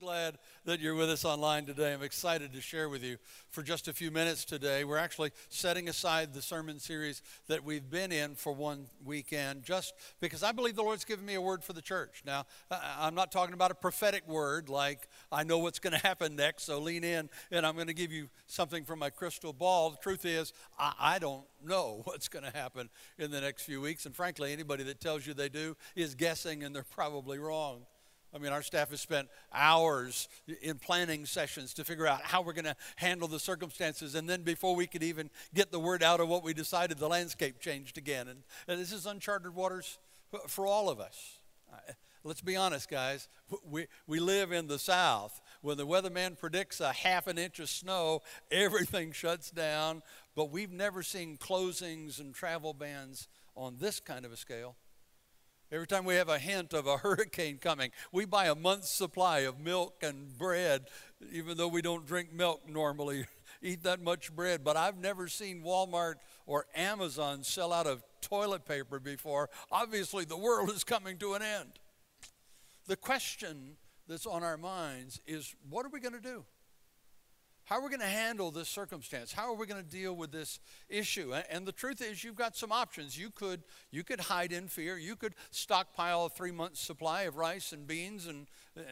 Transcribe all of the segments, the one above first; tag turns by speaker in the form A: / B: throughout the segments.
A: glad that you're with us online today. I'm excited to share with you for just a few minutes today. We're actually setting aside the sermon series that we've been in for one weekend just because I believe the Lord's given me a word for the church. Now, I'm not talking about a prophetic word like I know what's going to happen next, so lean in and I'm going to give you something from my crystal ball. The truth is, I, don't know what's going to happen in the next few weeks, and frankly, anybody that tells you they do is guessing and they're probably wrong. I mean, our staff has spent hours in planning sessions to figure out how we're going to handle the circumstances. And then before we could even get the word out of what we decided, the landscape changed again. And, and this is uncharted waters for all of us. Let's be honest, guys. We, we live in the South. When the weatherman predicts a half an inch of snow, everything shuts down. But we've never seen closings and travel bans on this kind of a scale. Every time we have a hint of a hurricane coming, we buy a month's supply of milk and bread, even though we don't drink milk normally, eat that much bread. But I've never seen Walmart or Amazon sell out of toilet paper before. Obviously, the world is coming to an end. The question that's on our minds is what are we going to do? How are we going to handle this circumstance? How are we going to deal with this issue? And the truth is, you've got some options. You could, you could hide in fear. You could stockpile a three month supply of rice and beans and,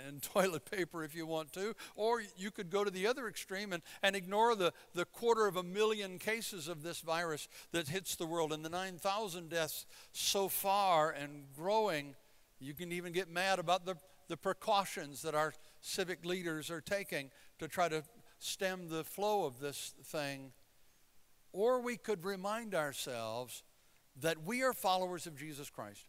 A: and toilet paper if you want to. Or you could go to the other extreme and, and ignore the, the quarter of a million cases of this virus that hits the world and the 9,000 deaths so far and growing. You can even get mad about the, the precautions that our civic leaders are taking to try to stem the flow of this thing. Or we could remind ourselves that we are followers of Jesus Christ.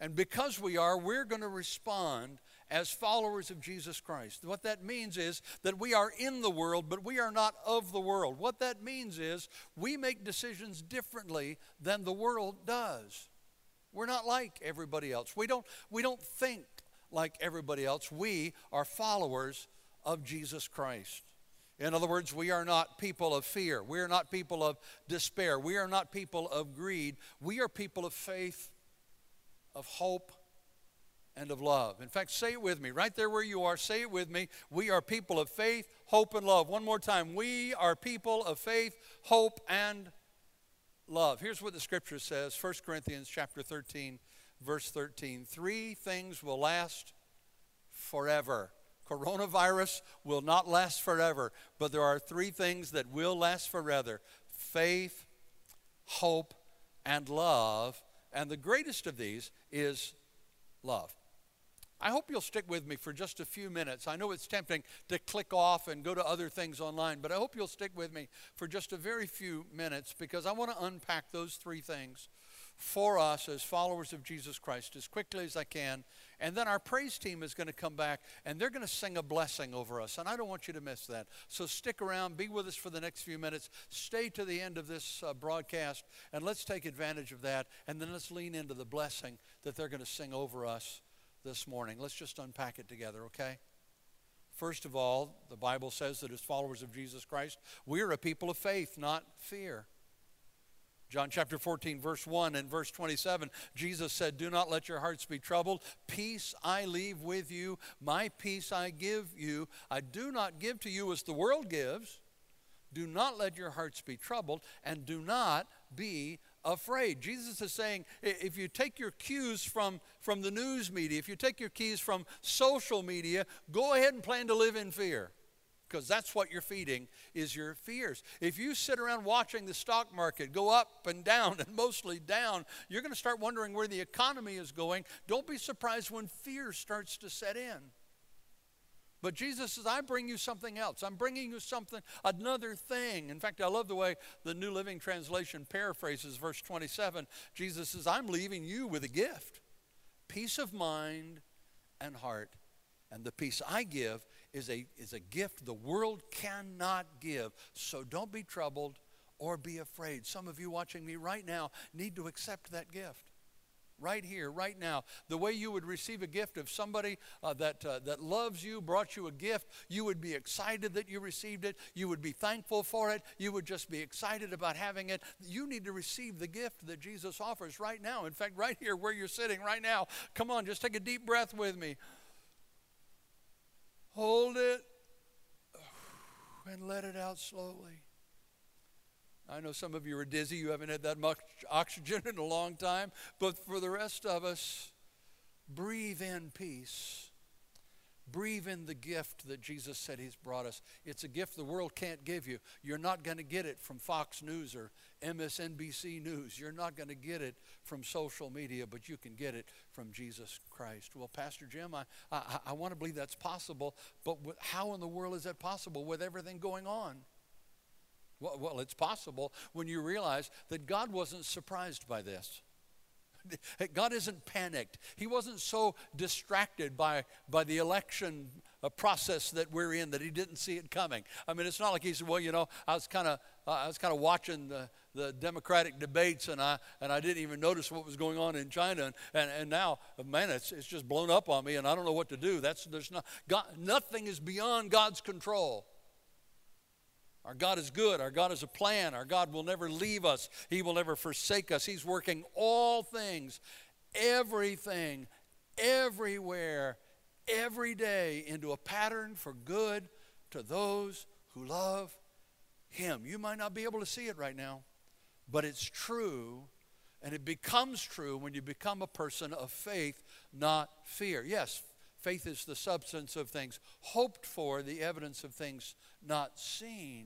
A: And because we are, we're going to respond as followers of Jesus Christ. What that means is that we are in the world, but we are not of the world. What that means is we make decisions differently than the world does. We're not like everybody else. We don't, we don't think like everybody else. We are followers of Jesus Christ. In other words, we are not people of fear. We are not people of despair. We are not people of greed. We are people of faith, of hope, and of love. In fact, say it with me. Right there where you are, say it with me. We are people of faith, hope, and love. One more time. We are people of faith, hope, and love. Here's what the scripture says 1 Corinthians chapter 13, verse 13. Three things will last forever Coronavirus will not last forever, but there are three things that will last forever faith, hope, and love. And the greatest of these is love. I hope you'll stick with me for just a few minutes. I know it's tempting to click off and go to other things online, but I hope you'll stick with me for just a very few minutes because I want to unpack those three things for us as followers of Jesus Christ as quickly as I can. And then our praise team is going to come back and they're going to sing a blessing over us. And I don't want you to miss that. So stick around, be with us for the next few minutes, stay to the end of this uh, broadcast, and let's take advantage of that. And then let's lean into the blessing that they're going to sing over us this morning. Let's just unpack it together, okay? First of all, the Bible says that as followers of Jesus Christ, we are a people of faith, not fear. John chapter 14, verse 1 and verse 27, Jesus said, Do not let your hearts be troubled. Peace I leave with you. My peace I give you. I do not give to you as the world gives. Do not let your hearts be troubled, and do not be afraid. Jesus is saying if you take your cues from, from the news media, if you take your keys from social media, go ahead and plan to live in fear because that's what you're feeding is your fears. If you sit around watching the stock market go up and down and mostly down, you're going to start wondering where the economy is going. Don't be surprised when fear starts to set in. But Jesus says, I bring you something else. I'm bringing you something, another thing. In fact, I love the way the New Living Translation paraphrases verse 27. Jesus says, I'm leaving you with a gift peace of mind and heart. And the peace I give is a, is a gift the world cannot give. So don't be troubled or be afraid. Some of you watching me right now need to accept that gift. Right here, right now. The way you would receive a gift of somebody uh, that, uh, that loves you, brought you a gift, you would be excited that you received it. You would be thankful for it. You would just be excited about having it. You need to receive the gift that Jesus offers right now. In fact, right here where you're sitting right now, come on, just take a deep breath with me. Hold it and let it out slowly. I know some of you are dizzy. You haven't had that much oxygen in a long time. But for the rest of us, breathe in peace. Breathe in the gift that Jesus said He's brought us. It's a gift the world can't give you. You're not going to get it from Fox News or MSNBC News. You're not going to get it from social media, but you can get it from Jesus Christ. Well, Pastor Jim, I, I, I want to believe that's possible, but how in the world is that possible with everything going on? Well, well, it's possible when you realize that God wasn't surprised by this. God isn't panicked. He wasn't so distracted by, by the election uh, process that we're in that he didn't see it coming. I mean, it's not like he said, "Well, you know, I was kind of uh, I was kind of watching the, the Democratic debates and I and I didn't even notice what was going on in China and, and, and now, man, it's, it's just blown up on me and I don't know what to do." That's there's not God, nothing is beyond God's control. Our God is good. Our God is a plan. Our God will never leave us. He will never forsake us. He's working all things, everything, everywhere, every day into a pattern for good to those who love Him. You might not be able to see it right now, but it's true. And it becomes true when you become a person of faith, not fear. Yes, Faith is the substance of things hoped for, the evidence of things not seen.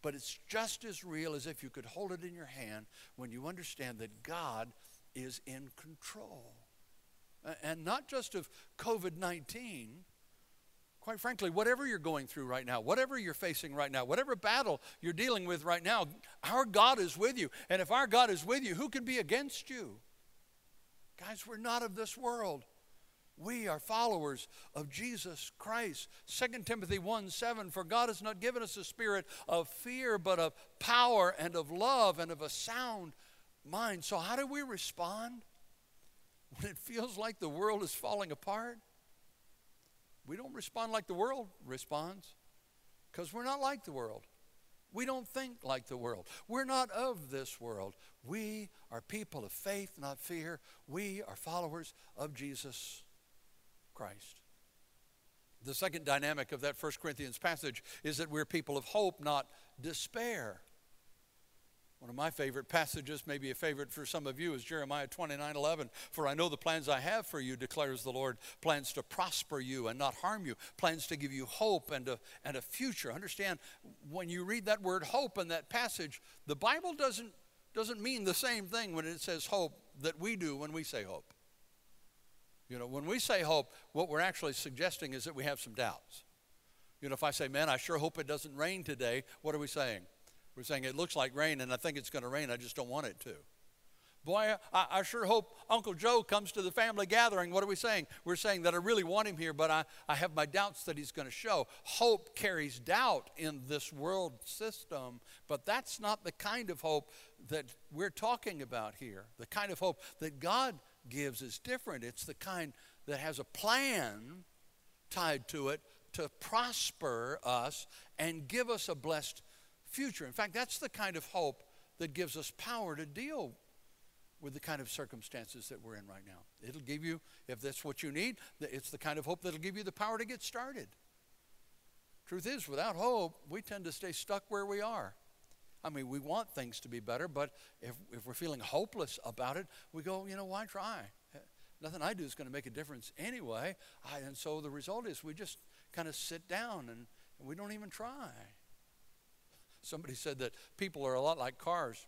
A: But it's just as real as if you could hold it in your hand when you understand that God is in control. And not just of COVID 19. Quite frankly, whatever you're going through right now, whatever you're facing right now, whatever battle you're dealing with right now, our God is with you. And if our God is with you, who can be against you? Guys, we're not of this world. We are followers of Jesus Christ. 2 Timothy 1 7 For God has not given us a spirit of fear, but of power and of love and of a sound mind. So, how do we respond when it feels like the world is falling apart? We don't respond like the world responds because we're not like the world. We don't think like the world. We're not of this world. We are people of faith, not fear. We are followers of Jesus Christ. The second dynamic of that 1 Corinthians passage is that we're people of hope, not despair. One of my favorite passages, maybe a favorite for some of you, is Jeremiah 29 11. For I know the plans I have for you, declares the Lord plans to prosper you and not harm you, plans to give you hope and a, and a future. Understand, when you read that word hope in that passage, the Bible doesn't, doesn't mean the same thing when it says hope that we do when we say hope. You know, when we say hope, what we're actually suggesting is that we have some doubts. You know, if I say, man, I sure hope it doesn't rain today, what are we saying? We're saying it looks like rain and I think it's going to rain, I just don't want it to. Boy, I, I, sure hope Uncle Joe comes to the family gathering. What are we saying? We're saying that I really want him here, but I, I have my doubts that he's going to show. Hope carries doubt in this world system, but that's not the kind of hope that we're talking about here. The kind of hope that God gives is different. It's the kind that has a plan tied to it to prosper us and give us a blessed future. In fact, that's the kind of hope that gives us power to deal with the kind of circumstances that we're in right now. It'll give you, if that's what you need, it's the kind of hope that'll give you the power to get started. Truth is, without hope, we tend to stay stuck where we are. I mean, we want things to be better, but if, if we're feeling hopeless about it, we go, you know, why try? Eh, nothing I do is going to make a difference anyway. I, and so the result is we just kind of sit down and, and we don't even try. Somebody said that people are a lot like cars.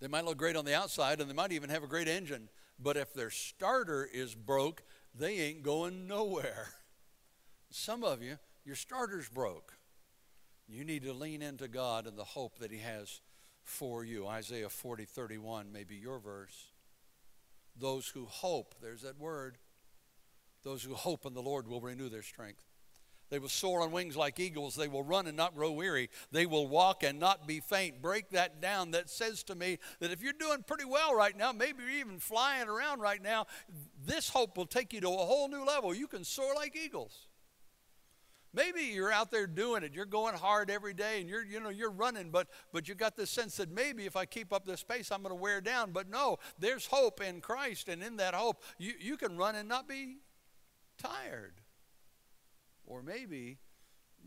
A: They might look great on the outside and they might even have a great engine, but if their starter is broke, they ain't going nowhere. Some of you, your starter's broke. You need to lean into God and the hope that He has for you. Isaiah 40, 31 may be your verse. Those who hope, there's that word. Those who hope in the Lord will renew their strength. They will soar on wings like eagles. They will run and not grow weary. They will walk and not be faint. Break that down. That says to me that if you're doing pretty well right now, maybe you're even flying around right now, this hope will take you to a whole new level. You can soar like eagles. Maybe you're out there doing it. You're going hard every day and you're, you know, you're running, but, but you got this sense that maybe if I keep up this pace, I'm going to wear down. But no, there's hope in Christ. And in that hope, you, you can run and not be tired. Or maybe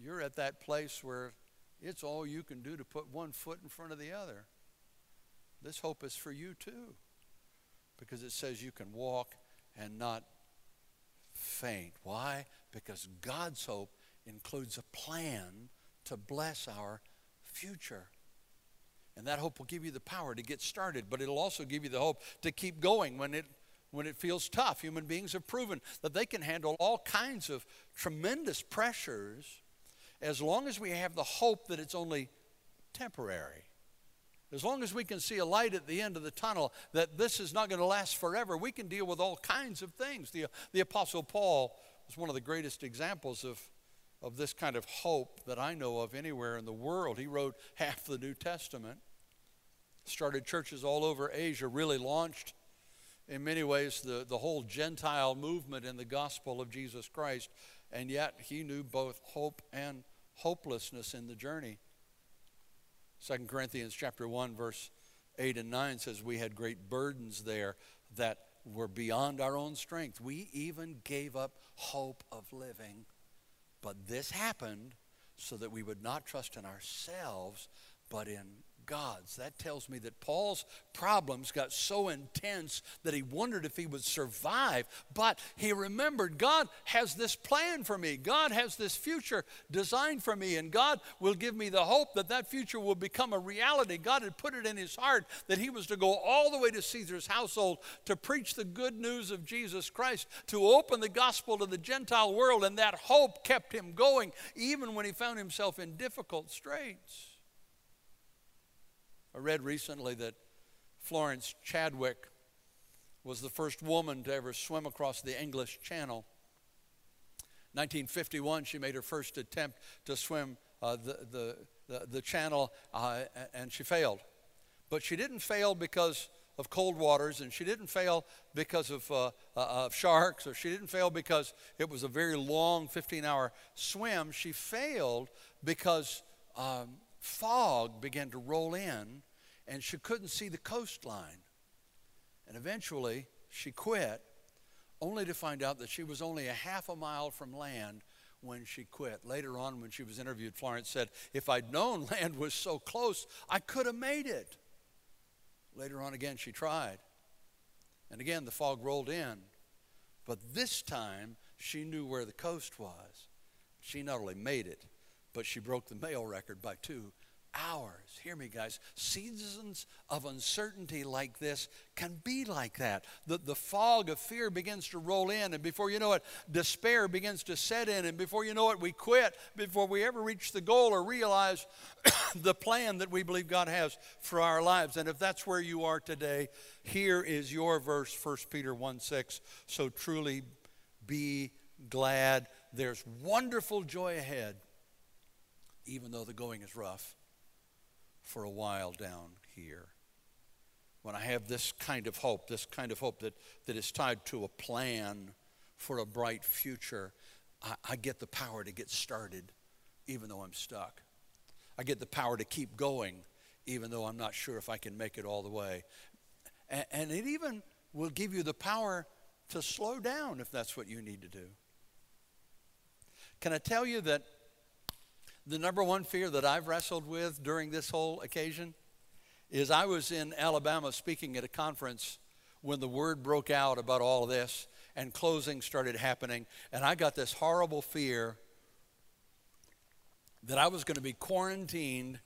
A: you're at that place where it's all you can do to put one foot in front of the other. This hope is for you too, because it says you can walk and not faint. Why? Because God's hope includes a plan to bless our future. And that hope will give you the power to get started, but it'll also give you the hope to keep going when it when it feels tough. Human beings have proven that they can handle all kinds of tremendous pressures as long as we have the hope that it's only temporary. As long as we can see a light at the end of the tunnel, that this is not going to last forever, we can deal with all kinds of things. The, the Apostle Paul was one of the greatest examples of, of this kind of hope that I know of anywhere in the world. He wrote half the New Testament, started churches all over Asia, really launched, in many ways, the, the whole Gentile movement in the gospel of Jesus Christ. And yet, he knew both hope and hopelessness in the journey. 2 Corinthians chapter 1 verse 8 and 9 says we had great burdens there that were beyond our own strength. We even gave up hope of living. But this happened so that we would not trust in ourselves, but in God's. That tells me that Paul's problems got so intense that he wondered if he would survive. But he remembered God has this plan for me, God has this future designed for me, and God will give me the hope that that future will become a reality. God had put it in his heart that he was to go all the way to Caesar's household to preach the good news of Jesus Christ, to open the gospel to the Gentile world, and that hope kept him going even when he found himself in difficult straits. I read recently that Florence Chadwick was the first woman to ever swim across the English Channel. 1951, she made her first attempt to swim uh, the, the, the, the, channel, uh, and she failed. But she didn't fail because of cold waters, and she didn't fail because of, uh, uh of sharks, or she didn't fail because it was a very long 15 hour swim. She failed because um, fog began to roll in and she couldn't see the coastline. And eventually she quit, only to find out that she was only a half a mile from land when she quit. Later on, when she was interviewed, Florence said, If I'd known land was so close, I could have made it. Later on, again, she tried. And again, the fog rolled in. But this time, she knew where the coast was. She not only made it, but she broke the male record by two hours. Hear me, guys. Seasons of uncertainty like this can be like that. The, the fog of fear begins to roll in, and before you know it, despair begins to set in, and before you know it, we quit before we ever reach the goal or realize the plan that we believe God has for our lives. And if that's where you are today, here is your verse, 1 Peter 1 6. So truly be glad. There's wonderful joy ahead, even though the going is rough for a while down here. When I have this kind of hope, this kind of hope that, that is tied to a plan for a bright future, I, I get the power to get started even though I'm stuck. I get the power to keep going even though I'm not sure if I can make it all the way. And, and it even will give you the power to slow down if that's what you need to do. Can I tell you that the number one fear that I've wrestled with during this whole occasion is I was in Alabama speaking at a conference when the word broke out about all this and closing started happening. And I got this horrible fear that I was going to be quarantined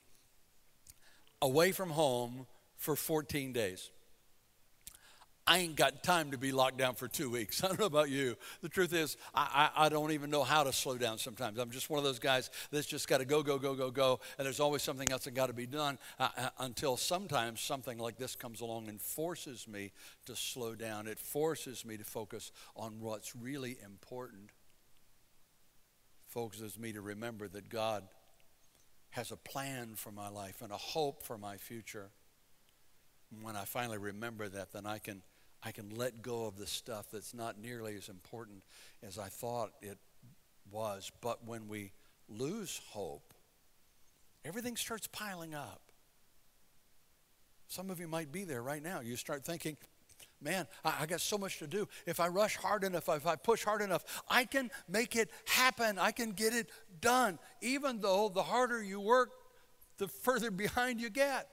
A: away from home for 14 days. I ain't got time to be locked down for two weeks. I don't know about you. The truth is, I, I, I don't even know how to slow down sometimes. I'm just one of those guys that's just got to go, go, go, go, go, and there's always something else that got to be done uh, uh, until sometimes something like this comes along and forces me to slow down. It forces me to focus on what's really important. Focuses me to remember that God has a plan for my life and a hope for my future. When I finally remember that, then I can I can let go of the stuff that's not nearly as important as I thought it was. But when we lose hope, everything starts piling up. Some of you might be there right now. You start thinking, man, I, I, got so much to do. If I rush hard enough, if I push hard enough, I can make it happen. I can get it done. Even though the harder you work, the further behind you get.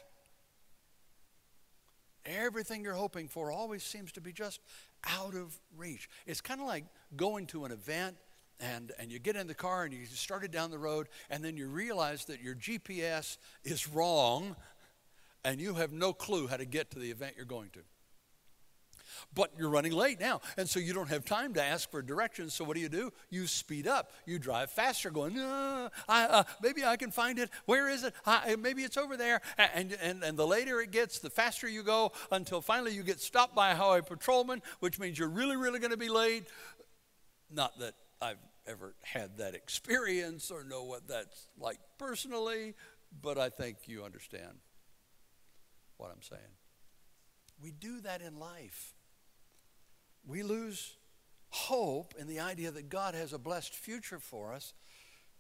A: Everything you're hoping for always seems to be just out of reach. It's kind of like going to an event and, and you get in the car and you started down the road and then you realize that your GPS is wrong and you have no clue how to get to the event you're going to. But you're running late now, and so you don't have time to ask for directions. So what do you do? You speed up. You drive faster, going, I, uh, maybe I can find it. Where is it? I, maybe it's over there. And, and, and the later it gets, the faster you go until finally you get stopped by a highway patrolman, which means you're really, really going to be late. Not that I've ever had that experience or know what that's like personally, but I think you understand what I'm saying. We do that in life we lose hope in the idea that God has a blessed future for us.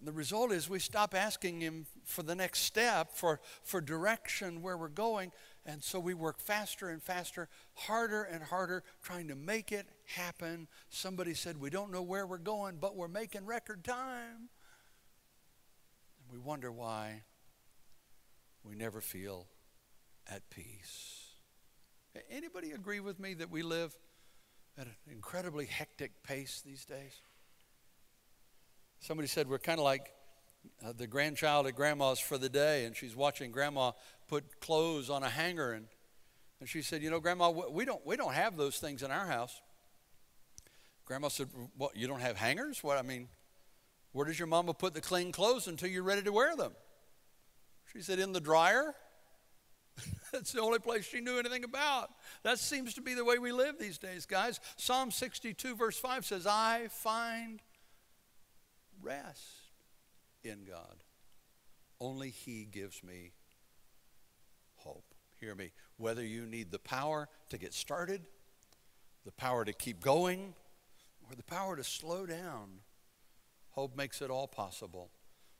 A: The result is we stop asking Him for the next step, for, for direction where we're going. And so we work faster and faster, harder and harder, trying to make it happen. Somebody said, We don't know where we're going, but we're making record time. And we wonder why we never feel at peace. Anybody agree with me that we live at an incredibly hectic pace these days. Somebody said we're kind of like uh, the grandchild at grandma's for the day, and she's watching grandma put clothes on a hanger, and, and she said, "You know, grandma, we don't we don't have those things in our house." Grandma said, "What? You don't have hangers? What? I mean, where does your mama put the clean clothes until you're ready to wear them?" She said, "In the dryer." That's the only place she knew anything about. That seems to be the way we live these days, guys. Psalm 62, verse 5 says, I find rest in God. Only He gives me hope. Hear me. Whether you need the power to get started, the power to keep going, or the power to slow down, hope makes it all possible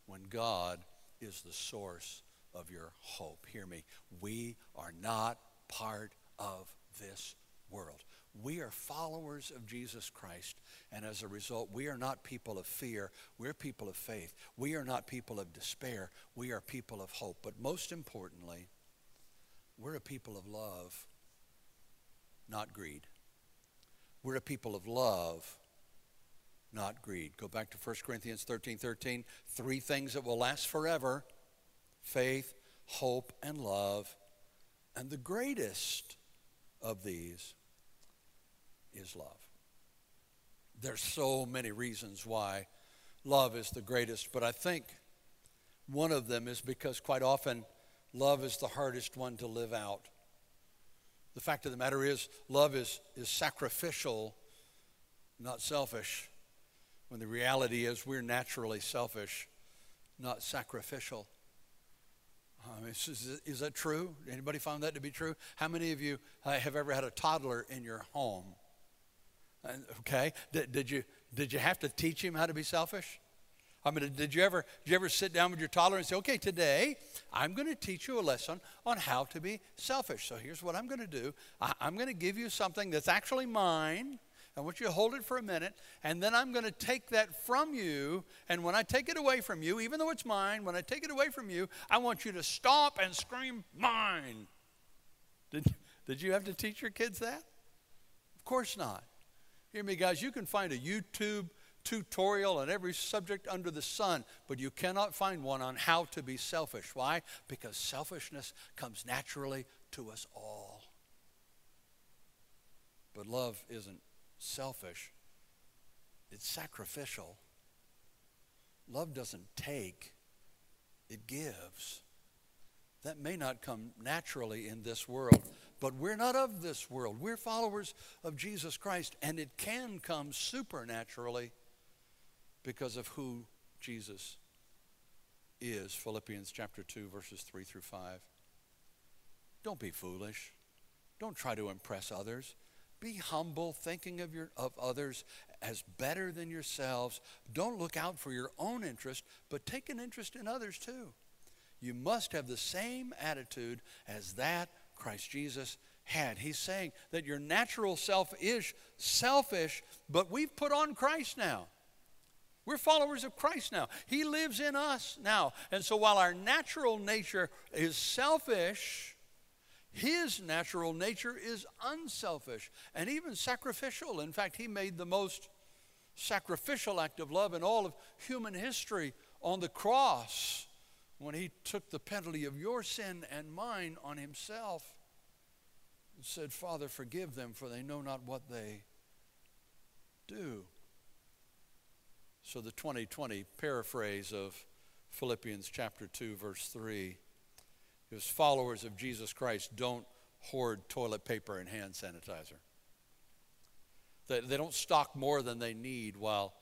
A: when God is the source of your hope. Hear me. We are not part of this world. We are followers of Jesus Christ, and as a result, we are not people of fear. We're people of faith. We are not people of despair. We are people of hope. But most importantly, we're a people of love, not greed. We're a people of love, not greed. Go back to 1 Corinthians 13 13. Three things that will last forever faith, hope, and love. And the greatest of these is love. There's so many reasons why love is the greatest, but I think one of them is because quite often love is the hardest one to live out. The fact of the matter is, love is, is sacrificial, not selfish, when the reality is we're naturally selfish, not sacrificial. Mean, is, is that true? Anybody find that to be true? How many of you uh, have ever had a toddler in your home? Okay, did, did you did you have to teach him how to be selfish? I mean, did you ever did you ever sit down with your toddler and say, "Okay, today I'm going to teach you a lesson on how to be selfish. So here's what I'm going to do. I, I'm going to give you something that's actually mine." I want you to hold it for a minute, and then I'm going to take that from you. And when I take it away from you, even though it's mine, when I take it away from you, I want you to stop and scream, Mine. Did, did you have to teach your kids that? Of course not. Hear me, guys, you can find a YouTube tutorial on every subject under the sun, but you cannot find one on how to be selfish. Why? Because selfishness comes naturally to us all. But love isn't selfish, it's sacrificial. Love doesn't take, it gives. That may not come naturally in this world, but we're not of this world. We're followers of Jesus Christ, and it can come supernaturally because of who Jesus is. Philippians chapter 2, verses 3 through 5. Don't be foolish. Don't try to impress others. Be humble, thinking of, your, of others as better than yourselves. Don't look out for your own interest, but take an interest in others too. You must have the same attitude as that Christ Jesus had. He's saying that your natural self is selfish, but we've put on Christ now. We're followers of Christ now. He lives in us now. And so while our natural nature is selfish, his natural nature is unselfish and even sacrificial. In fact, he made the most sacrificial act of love in all of human history on the cross when he took the penalty of your sin and mine on himself and said, Father, forgive them, for they know not what they do. So the 2020 paraphrase of Philippians chapter 2, verse 3 is followers of Jesus Christ don't hoard toilet paper and hand sanitizer. They, they don't stock more than they need while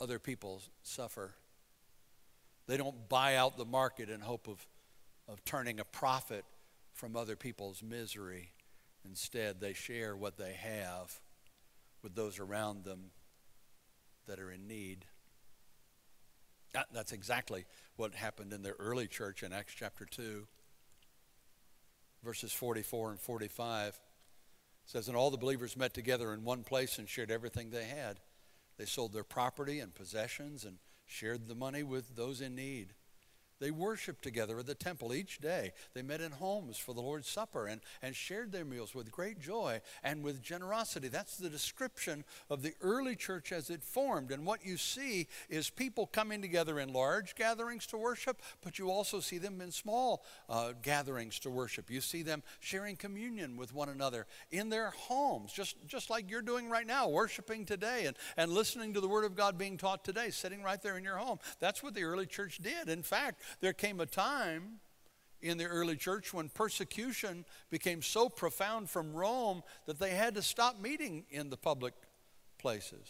A: other people suffer. They don't buy out the market in hope of, of turning a profit from other people's misery. Instead, they share what they have with those around them that are in need. That, that's exactly what happened in the early church in Acts chapter 2, verses 44 and 45. It says, And all the believers met together in one place and shared everything they had. They sold their property and possessions and shared the money with those in need. They worshiped together at the temple each day. They met in homes for the Lord's Supper and, and shared their meals with great joy and with generosity. That's the description of the early church as it formed. And what you see is people coming together in large gatherings to worship, but you also see them in small uh, gatherings to worship. You see them sharing communion with one another in their homes, just, just like you're doing right now, worshiping today and, and listening to the Word of God being taught today, sitting right there in your home. That's what the early church did. In fact, there came a time in the early church when persecution became so profound from Rome that they had to stop meeting in the public places.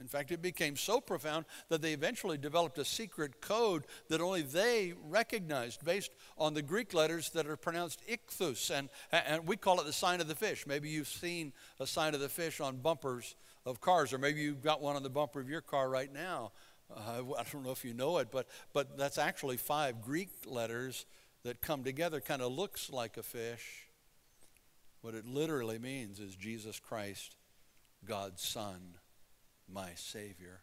A: In fact, it became so profound that they eventually developed a secret code that only they recognized based on the Greek letters that are pronounced ichthus. And, and we call it the sign of the fish. Maybe you've seen a sign of the fish on bumpers of cars, or maybe you've got one on the bumper of your car right now. Uh, I don't know if you know it, but, but that's actually five Greek letters that come together, kind of looks like a fish. What it literally means is Jesus Christ, God's Son, my Savior.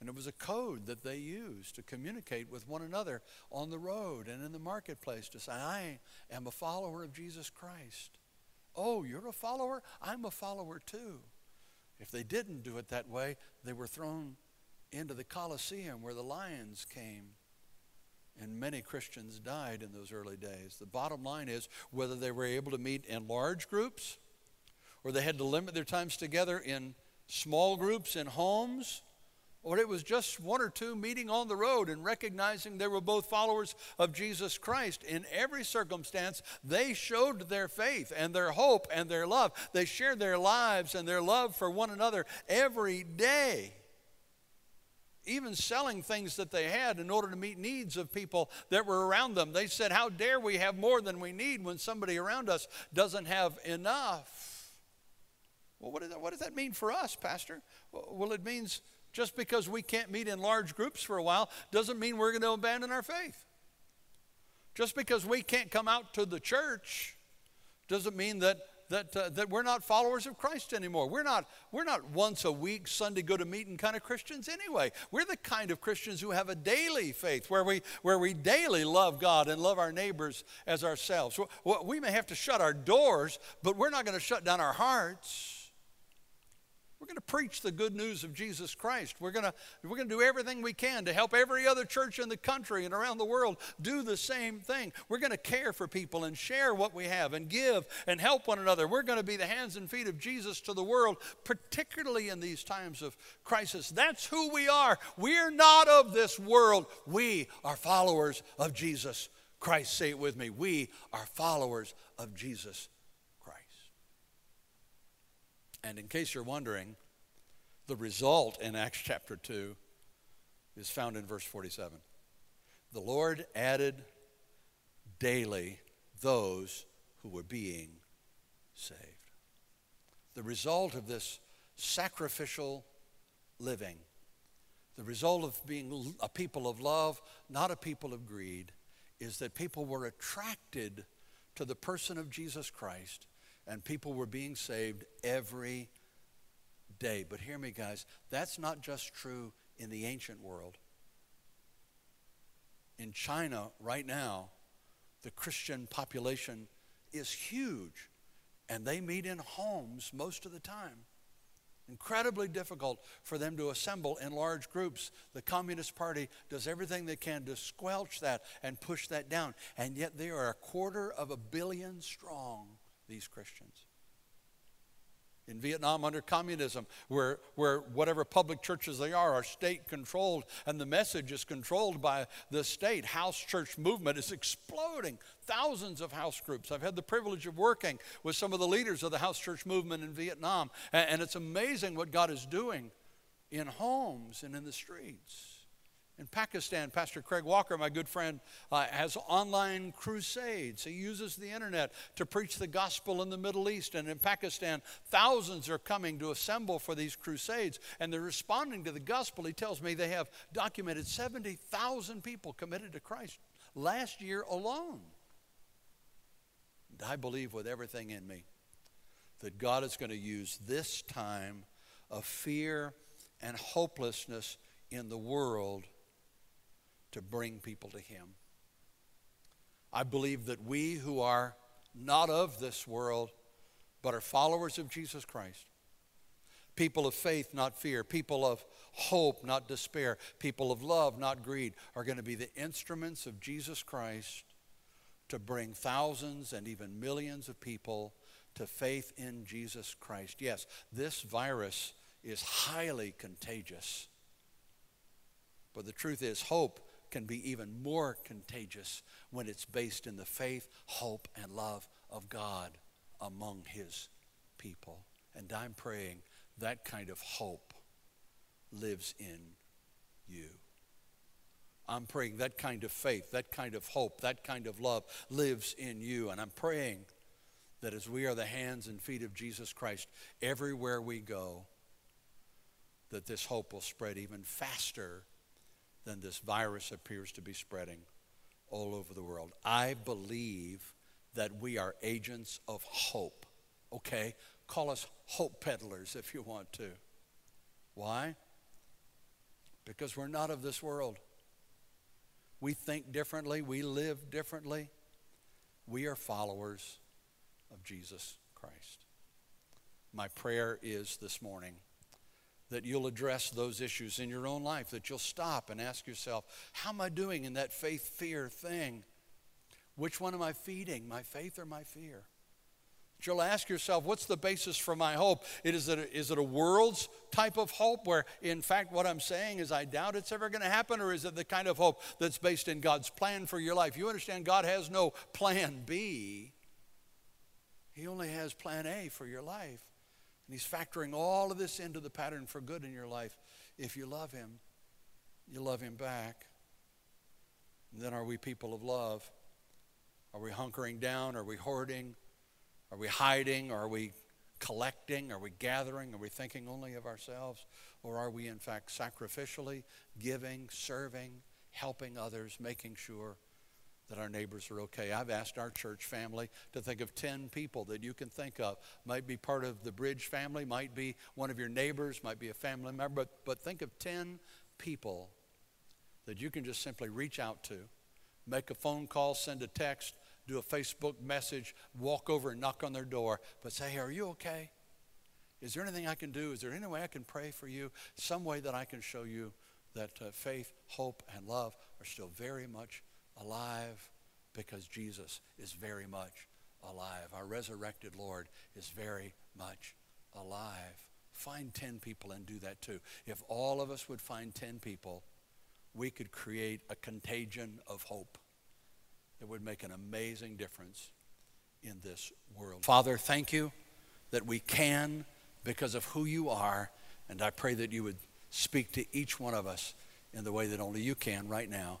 A: And it was a code that they used to communicate with one another on the road and in the marketplace to say, I am a follower of Jesus Christ. Oh, you're a follower? I'm a follower too. If they didn't do it that way, they were thrown into the Colosseum where the lions came. And many Christians died in those early days. The bottom line is whether they were able to meet in large groups or they had to limit their times together in small groups in homes, or it was just one or two meeting on the road and recognizing they were both followers of Jesus Christ. In every circumstance, they showed their faith and their hope and their love. They shared their lives and their love for one another every day even selling things that they had in order to meet needs of people that were around them. They said, How dare we have more than we need when somebody around us doesn't have enough? Well, what that, what does that mean for us, Pastor? Well, it means just because we can't meet in large groups for a while doesn't mean we're going to abandon our faith. Just because we can't come out to the church doesn't mean that that, uh, that we're not followers of Christ anymore. We're not, we're not once a week, Sunday go to meeting kind of Christians anyway. We're the kind of Christians who have a daily faith where we, where we daily love God and love our neighbors as ourselves. We may have to shut our doors, but we're not going to shut down our hearts. We're going to preach the good news of Jesus Christ. We're going to, we're going to do everything we can to help every other church in the country and around the world do the same thing. We're going to care for people and share what we have and give and help one another. We're going to be the hands and feet of Jesus to the world, particularly in these times of crisis. That's who we are. We're not of this world. We are followers of Jesus Christ. Say it with me. We are followers of Jesus and in case you're wondering, the result in Acts chapter 2 is found in verse 47. The Lord added daily those who were being saved. The result of this sacrificial living, the result of being a people of love, not a people of greed, is that people were attracted to the person of Jesus Christ And people were being saved every day. But hear me, guys, that's not just true in the ancient world. In China, right now, the Christian population is huge, and they meet in homes most of the time. Incredibly difficult for them to assemble in large groups. The Communist Party does everything they can to squelch that and push that down. And yet they are a quarter of a billion strong, these Christians in Vietnam under communism, where, where whatever public churches they are are state controlled and the message is controlled by the state. House church movement is exploding. Thousands of house groups. I've had the privilege of working with some of the leaders of the house church movement in Vietnam, and, and it's amazing what God is doing in homes and in the streets. In Pakistan, Pastor Craig Walker, my good friend, uh, has online crusades. He uses the internet to preach the gospel in the Middle East. And in Pakistan, thousands are coming to assemble for these crusades. And they're responding to the gospel. He tells me they have documented 70,000 people committed to Christ last year alone. And I believe with everything in me that God is going to use this time of fear and hopelessness in the world to bring people to Him. I believe that we who are not of this world, but are followers of Jesus Christ, people of faith, not fear, people of hope, not despair, people of love, not greed, are going to be the instruments of Jesus Christ to bring thousands and even millions of people to faith in Jesus Christ. Yes, this virus is highly contagious. But the truth is, hope can be even more contagious when it's based in the faith, hope, and love of God among His people. And I'm praying that kind of hope lives in you. I'm praying that kind of faith, that kind of hope, that kind of love lives in you. And I'm praying that as we are the hands and feet of Jesus Christ everywhere we go, that this hope will spread even faster than this virus appears to be spreading all over the world. I believe that we are agents of hope. Okay? Call us hope peddlers if you want to. Why? Because we're not of this world. We think differently, we live differently. We are followers of Jesus Christ. My prayer is this morning that you'll address those issues in your own life, that you'll stop and ask yourself, how am I doing in that faith fear thing? Which one am I feeding, my faith or my fear? You'll ask yourself, what's the basis for my hope? It is, it a, is it a world's type of hope where, in fact, what I'm saying is I doubt it's ever going to happen, or is it the kind of hope that's based in God's plan for your life? You understand, God has no plan B, He only has plan A for your life. And he's factoring all of this into the pattern for good in your life. If you love him, you love him back. And then are we people of love? Are we hunkering down? Are we hoarding? Are we hiding? Are we collecting? Are we gathering? Are we thinking only of ourselves? Or are we, in fact, sacrificially giving, serving, helping others, making sure that our neighbors are okay. I've asked our church family to think of 10 people that you can think of. Might be part of the Bridge family, might be one of your neighbors, might be a family member, but, but think of 10 people that you can just simply reach out to, make a phone call, send a text, do a Facebook message, walk over and knock on their door, but say, hey, are you okay? Is there anything I can do? Is there any way I can pray for you? Some way that I can show you that uh, faith, hope, and love are still very much alive because Jesus is very much alive. Our resurrected Lord is very much alive. Find 10 people and do that too. If all of us would find 10 people, we could create a contagion of hope that would make an amazing difference in this world. Father, thank you that we can because of who you are, and I pray that you would speak to each one of us in the way that only you can right now.